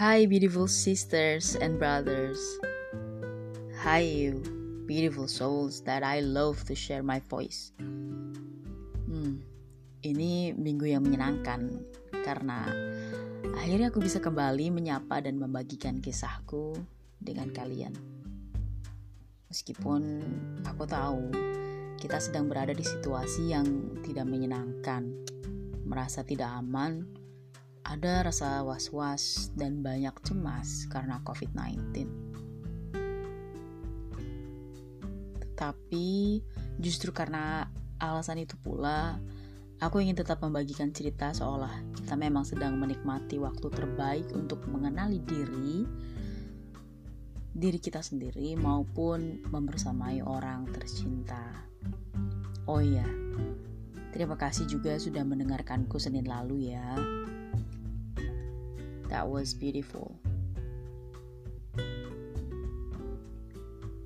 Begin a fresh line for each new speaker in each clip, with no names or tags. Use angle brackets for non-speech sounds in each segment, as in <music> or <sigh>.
Hi, beautiful sisters and brothers. Hi, you beautiful souls that I love to share my voice. Hmm, ini minggu yang menyenangkan karena akhirnya aku bisa kembali menyapa dan membagikan kisahku dengan kalian. Meskipun aku tahu kita sedang berada di situasi yang tidak menyenangkan, merasa tidak aman, ada rasa was-was dan banyak cemas karena COVID-19. Tetapi justru karena alasan itu pula, aku ingin tetap membagikan cerita seolah kita memang sedang menikmati waktu terbaik untuk mengenali diri, diri kita sendiri maupun membersamai orang tercinta. Oh iya, terima kasih juga sudah mendengarkanku Senin lalu ya. That was beautiful.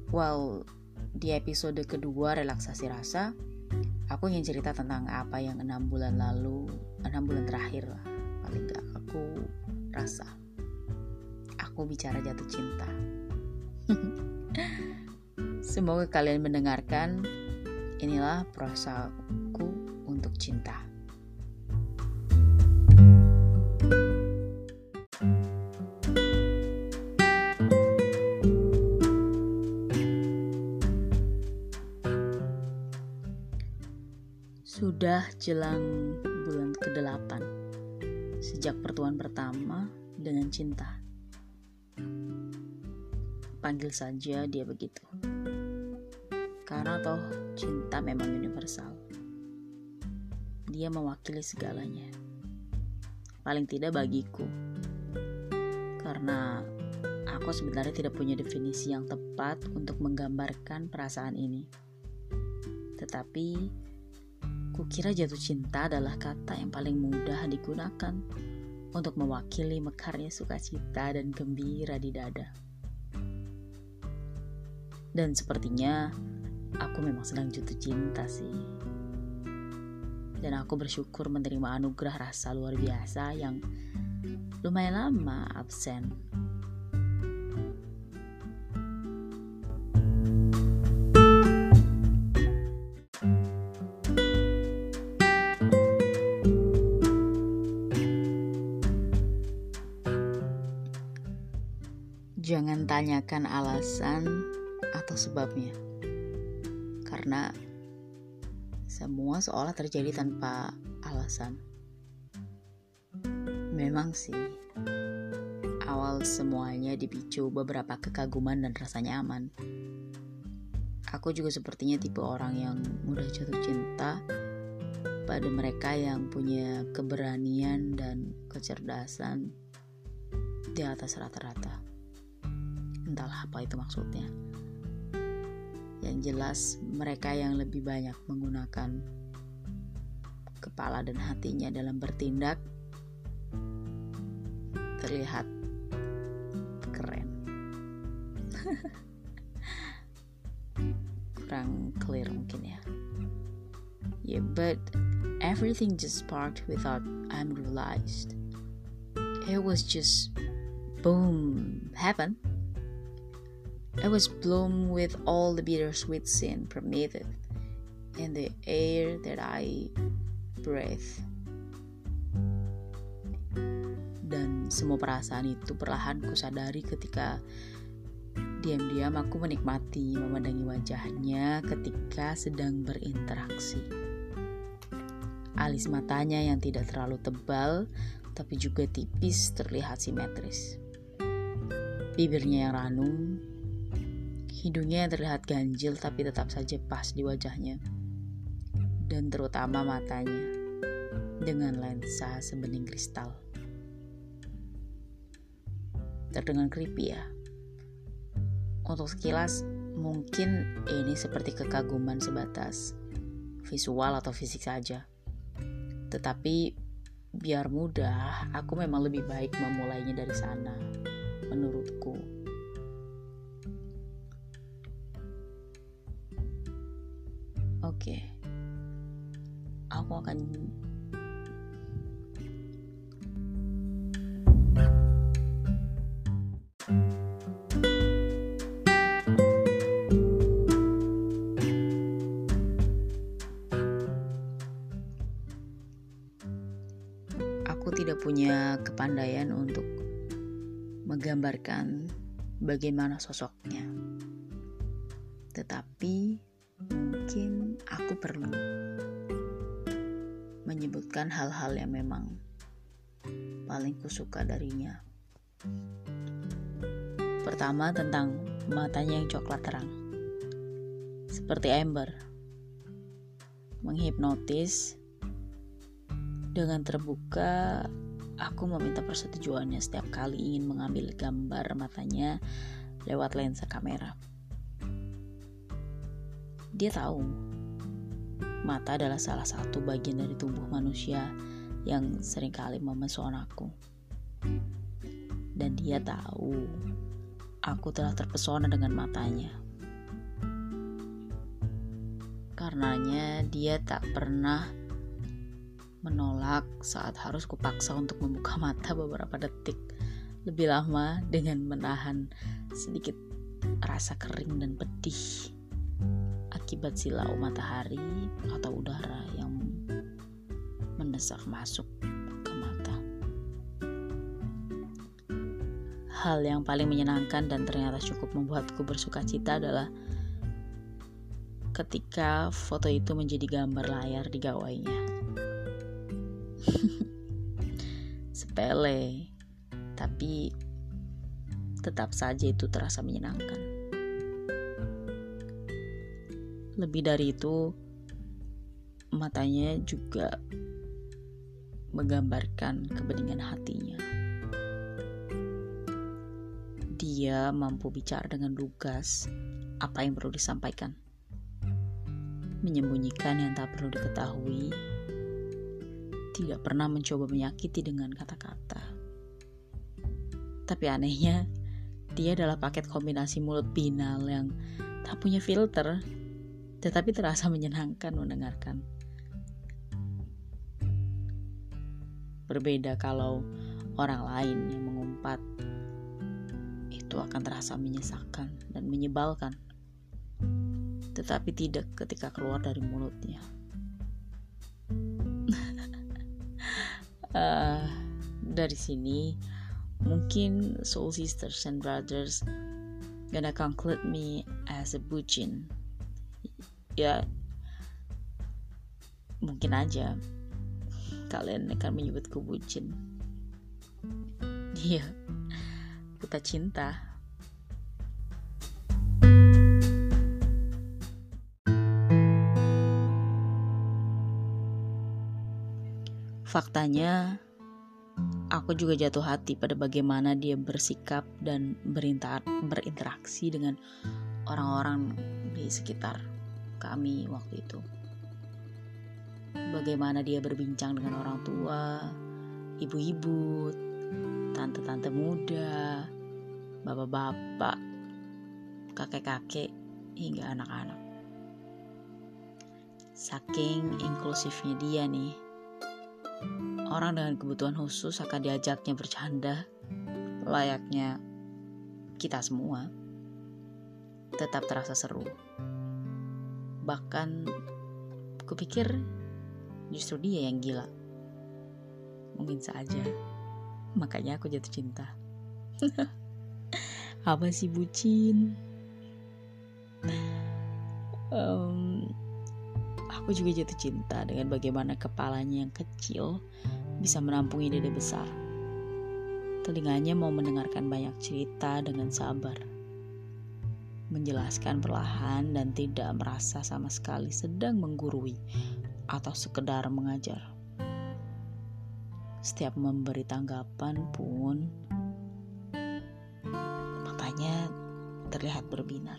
Well, di episode kedua relaksasi rasa, aku ingin cerita tentang apa yang enam bulan lalu, enam bulan terakhir lah, paling gak aku rasa. Aku bicara jatuh cinta. <laughs> Semoga kalian mendengarkan. Inilah perasaanku untuk cinta. Jelang bulan ke-8 sejak pertemuan pertama dengan cinta. Panggil saja dia begitu. Karena toh cinta memang universal. Dia mewakili segalanya. Paling tidak bagiku. Karena aku sebenarnya tidak punya definisi yang tepat untuk menggambarkan perasaan ini. Tetapi Kukira jatuh cinta adalah kata yang paling mudah digunakan untuk mewakili mekarnya sukacita dan gembira di dada. Dan sepertinya aku memang sedang jatuh cinta sih. Dan aku bersyukur menerima anugerah rasa luar biasa yang lumayan lama absen tanyakan alasan atau sebabnya. Karena semua seolah terjadi tanpa alasan. Memang sih, awal semuanya dipicu beberapa kekaguman dan rasa nyaman. Aku juga sepertinya tipe orang yang mudah jatuh cinta pada mereka yang punya keberanian dan kecerdasan di atas rata-rata entahlah apa itu maksudnya. Yang jelas, mereka yang lebih banyak menggunakan kepala dan hatinya dalam bertindak terlihat keren. <laughs> Kurang clear mungkin ya. Yeah, but everything just sparked without I'm realized. It was just boom, happen. I was blown with all the bittersweet sin permitted in the air that I breathe. Dan semua perasaan itu perlahan kusadari ketika diam-diam aku menikmati memandangi wajahnya ketika sedang berinteraksi. Alis matanya yang tidak terlalu tebal tapi juga tipis terlihat simetris. Bibirnya yang ranum Hidungnya yang terlihat ganjil tapi tetap saja pas di wajahnya. Dan terutama matanya dengan lensa sebening kristal. Terdengar creepy ya. Untuk sekilas mungkin ini seperti kekaguman sebatas visual atau fisik saja. Tetapi biar mudah, aku memang lebih baik memulainya dari sana, menurutku. oke aku akan Aku tidak punya kepandaian untuk menggambarkan bagaimana sosoknya. Menyebutkan hal-hal yang memang paling kusuka darinya. Pertama tentang matanya yang coklat terang. Seperti ember. Menghipnotis dengan terbuka aku meminta persetujuannya setiap kali ingin mengambil gambar matanya lewat lensa kamera. Dia tahu mata adalah salah satu bagian dari tubuh manusia yang sering kali memesonaku. Dan dia tahu aku telah terpesona dengan matanya. Karenanya dia tak pernah menolak saat harus kupaksa untuk membuka <laughs> mata beberapa detik lebih lama dengan menahan sedikit rasa kering dan pedih akibat silau matahari atau udara yang mendesak masuk ke mata. Hal yang paling menyenangkan dan ternyata cukup membuatku bersuka cita adalah ketika foto itu menjadi gambar layar di gawainya. <laughs> Sepele, tapi tetap saja itu terasa menyenangkan. Lebih dari itu, matanya juga menggambarkan kebeningan hatinya. Dia mampu bicara dengan lugas apa yang perlu disampaikan, menyembunyikan yang tak perlu diketahui, tidak pernah mencoba menyakiti dengan kata-kata. Tapi anehnya, dia adalah paket kombinasi mulut binal yang tak punya filter tetapi terasa menyenangkan mendengarkan. Berbeda kalau orang lain yang mengumpat, itu akan terasa menyesakan dan menyebalkan, tetapi tidak ketika keluar dari mulutnya. uh, <laughs> dari sini, mungkin soul sisters and brothers gonna conclude me as a bucin ya mungkin aja kalian akan menyebutku bucin. Iya kita cinta. Faktanya, aku juga jatuh hati pada bagaimana dia bersikap dan berinteraksi dengan orang-orang di sekitar kami waktu itu. Bagaimana dia berbincang dengan orang tua, ibu-ibu, tante-tante muda, bapak-bapak, kakek-kakek, hingga anak-anak. Saking inklusifnya dia nih, orang dengan kebutuhan khusus akan diajaknya bercanda, layaknya kita semua, tetap terasa seru. Bahkan kupikir justru dia yang gila. Mungkin saja. Makanya aku jatuh cinta. <laughs> Apa sih bucin? Um, aku juga jatuh cinta dengan bagaimana kepalanya yang kecil bisa menampung ide besar. Telinganya mau mendengarkan banyak cerita dengan sabar menjelaskan perlahan dan tidak merasa sama sekali sedang menggurui atau sekedar mengajar. Setiap memberi tanggapan pun matanya terlihat berbinar.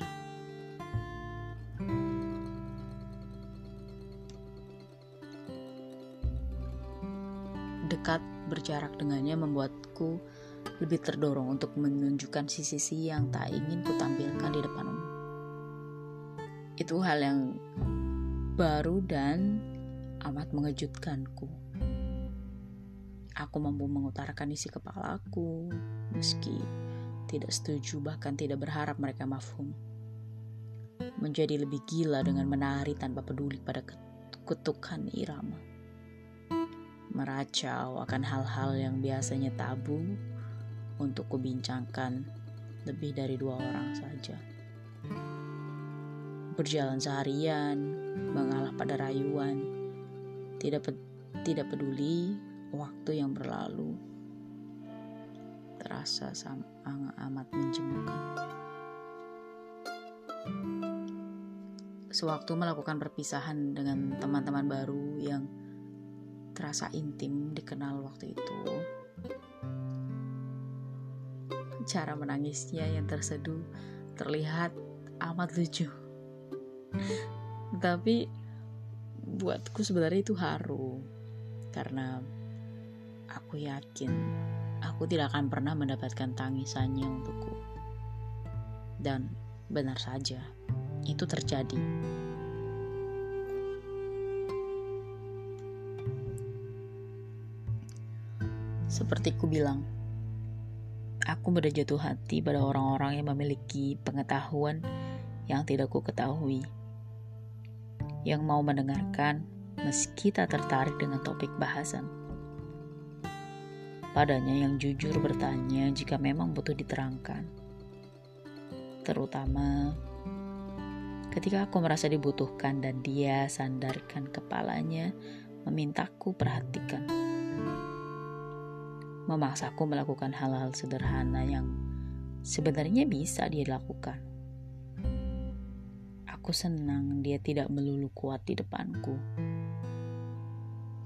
Dekat berjarak dengannya membuatku lebih terdorong untuk menunjukkan sisi-sisi yang tak ingin kutampilkan di depan. Itu hal yang baru dan amat mengejutkanku. Aku mampu mengutarakan isi kepalaku, meski tidak setuju bahkan tidak berharap mereka mafhum. Menjadi lebih gila dengan menari tanpa peduli pada ketukan irama. meracau akan hal-hal yang biasanya tabu untuk kubincangkan lebih dari dua orang saja. Berjalan seharian, mengalah pada rayuan, tidak pe tidak peduli waktu yang berlalu, terasa sangat amat menjemukan. Sewaktu melakukan perpisahan dengan teman-teman baru yang terasa intim dikenal waktu itu, cara menangisnya yang terseduh terlihat amat lucu. Tapi buatku sebenarnya itu haru karena aku yakin aku tidak akan pernah mendapatkan tangisannya untukku. Dan benar saja, itu terjadi. Seperti ku bilang, aku mudah jatuh hati pada orang-orang yang memiliki pengetahuan yang tidak ku ketahui. Yang mau mendengarkan meski tak tertarik dengan topik bahasan. Padanya yang jujur bertanya jika memang butuh diterangkan. Terutama ketika aku merasa dibutuhkan dan dia sandarkan kepalanya memintaku perhatikan. Memaksaku melakukan hal-hal sederhana yang sebenarnya bisa dia lakukan. Aku senang dia tidak melulu kuat di depanku.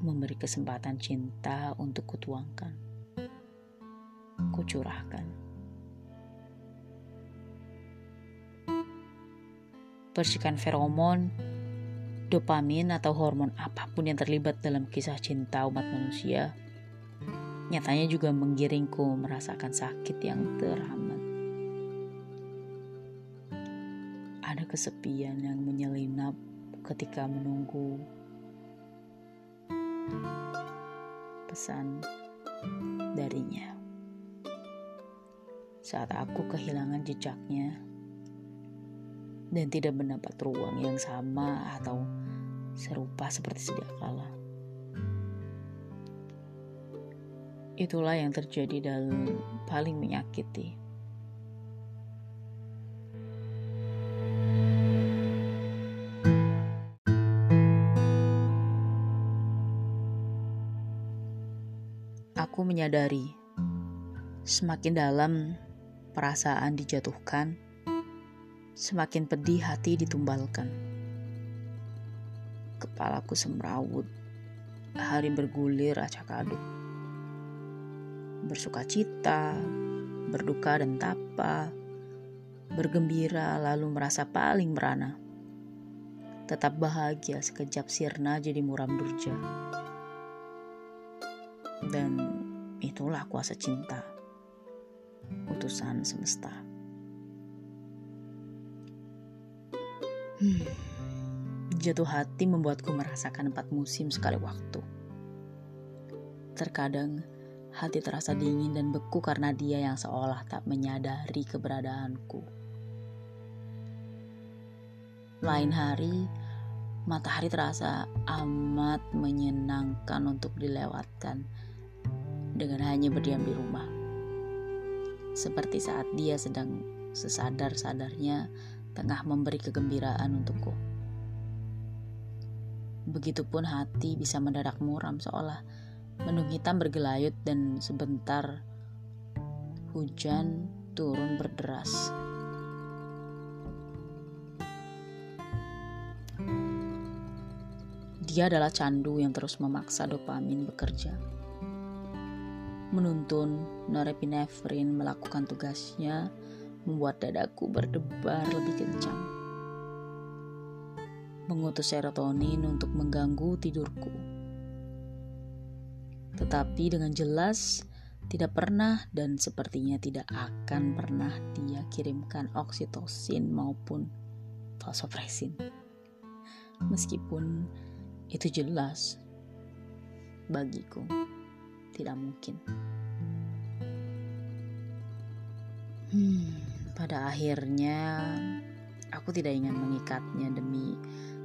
Memberi kesempatan cinta untuk kutuangkan kucurahkan. Percikan feromon, dopamin atau hormon apa pun yang terlibat dalam kisah cinta umat manusia, nyatanya juga menggiringku merasakan sakit yang teramat. Kesepian yang menyelinap ketika menunggu pesan darinya saat aku kehilangan jejaknya dan tidak mendapat ruang yang sama atau serupa seperti sedia kala. Itulah yang terjadi dan paling menyakiti. Menyadari semakin dalam perasaan dijatuhkan, semakin pedih hati ditumbalkan. Kepalaku semrawut, hari bergulir acak aduk. Bersuka cita, berduka dan tapa, bergembira lalu merasa paling merana. Tetap bahagia sekejap sirna jadi muram durja. Dan itulah kuasa cinta utusan semesta. Hmm, jatuh hati membuatku merasakan empat musim sekali waktu. Terkadang hati terasa dingin dan beku karena dia yang seolah tak menyadari keberadaanku. Lain hari, matahari terasa amat menyenangkan untuk dilewatkan dengan hanya berdiam di rumah seperti saat dia sedang sesadar-sadarnya tengah memberi kegembiraan untukku. Begitupun hati bisa mendadak muram seolah mendung hitam bergelayut dan sebentar hujan turun berderas. Dia adalah candu yang terus memaksa dopamin bekerja menuntun norepinefrin melakukan tugasnya membuat dadaku berdebar lebih kencang. Mengutus serotonin untuk mengganggu tidurku. Tetapi dengan jelas tidak pernah dan sepertinya tidak akan pernah dia kirimkan oksitosin maupun vasopresin. Meskipun itu jelas bagiku tidak mungkin. Hmm, pada akhirnya aku tidak ingin mengikatnya demi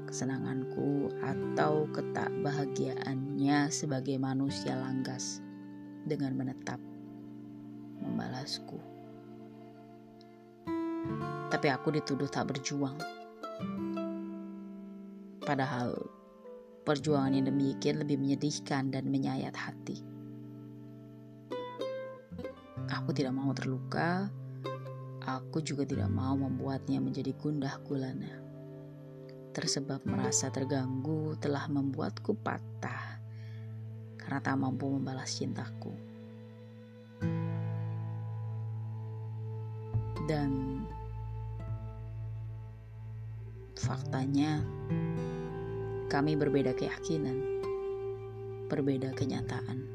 kesenanganku atau ketakbahagiaannya sebagai manusia langgas dengan menetap membalasku. Tapi aku dituduh tak berjuang. Padahal perjuangan yang demikian lebih menyedihkan dan menyayat hati. Aku tidak mau terluka, aku juga tidak mau membuatnya menjadi gundah gulana. Tersebab merasa terganggu telah membuatku patah karena tak mampu membalas cintaku. Dan faktanya kami berbeda keyakinan, berbeda kenyataan.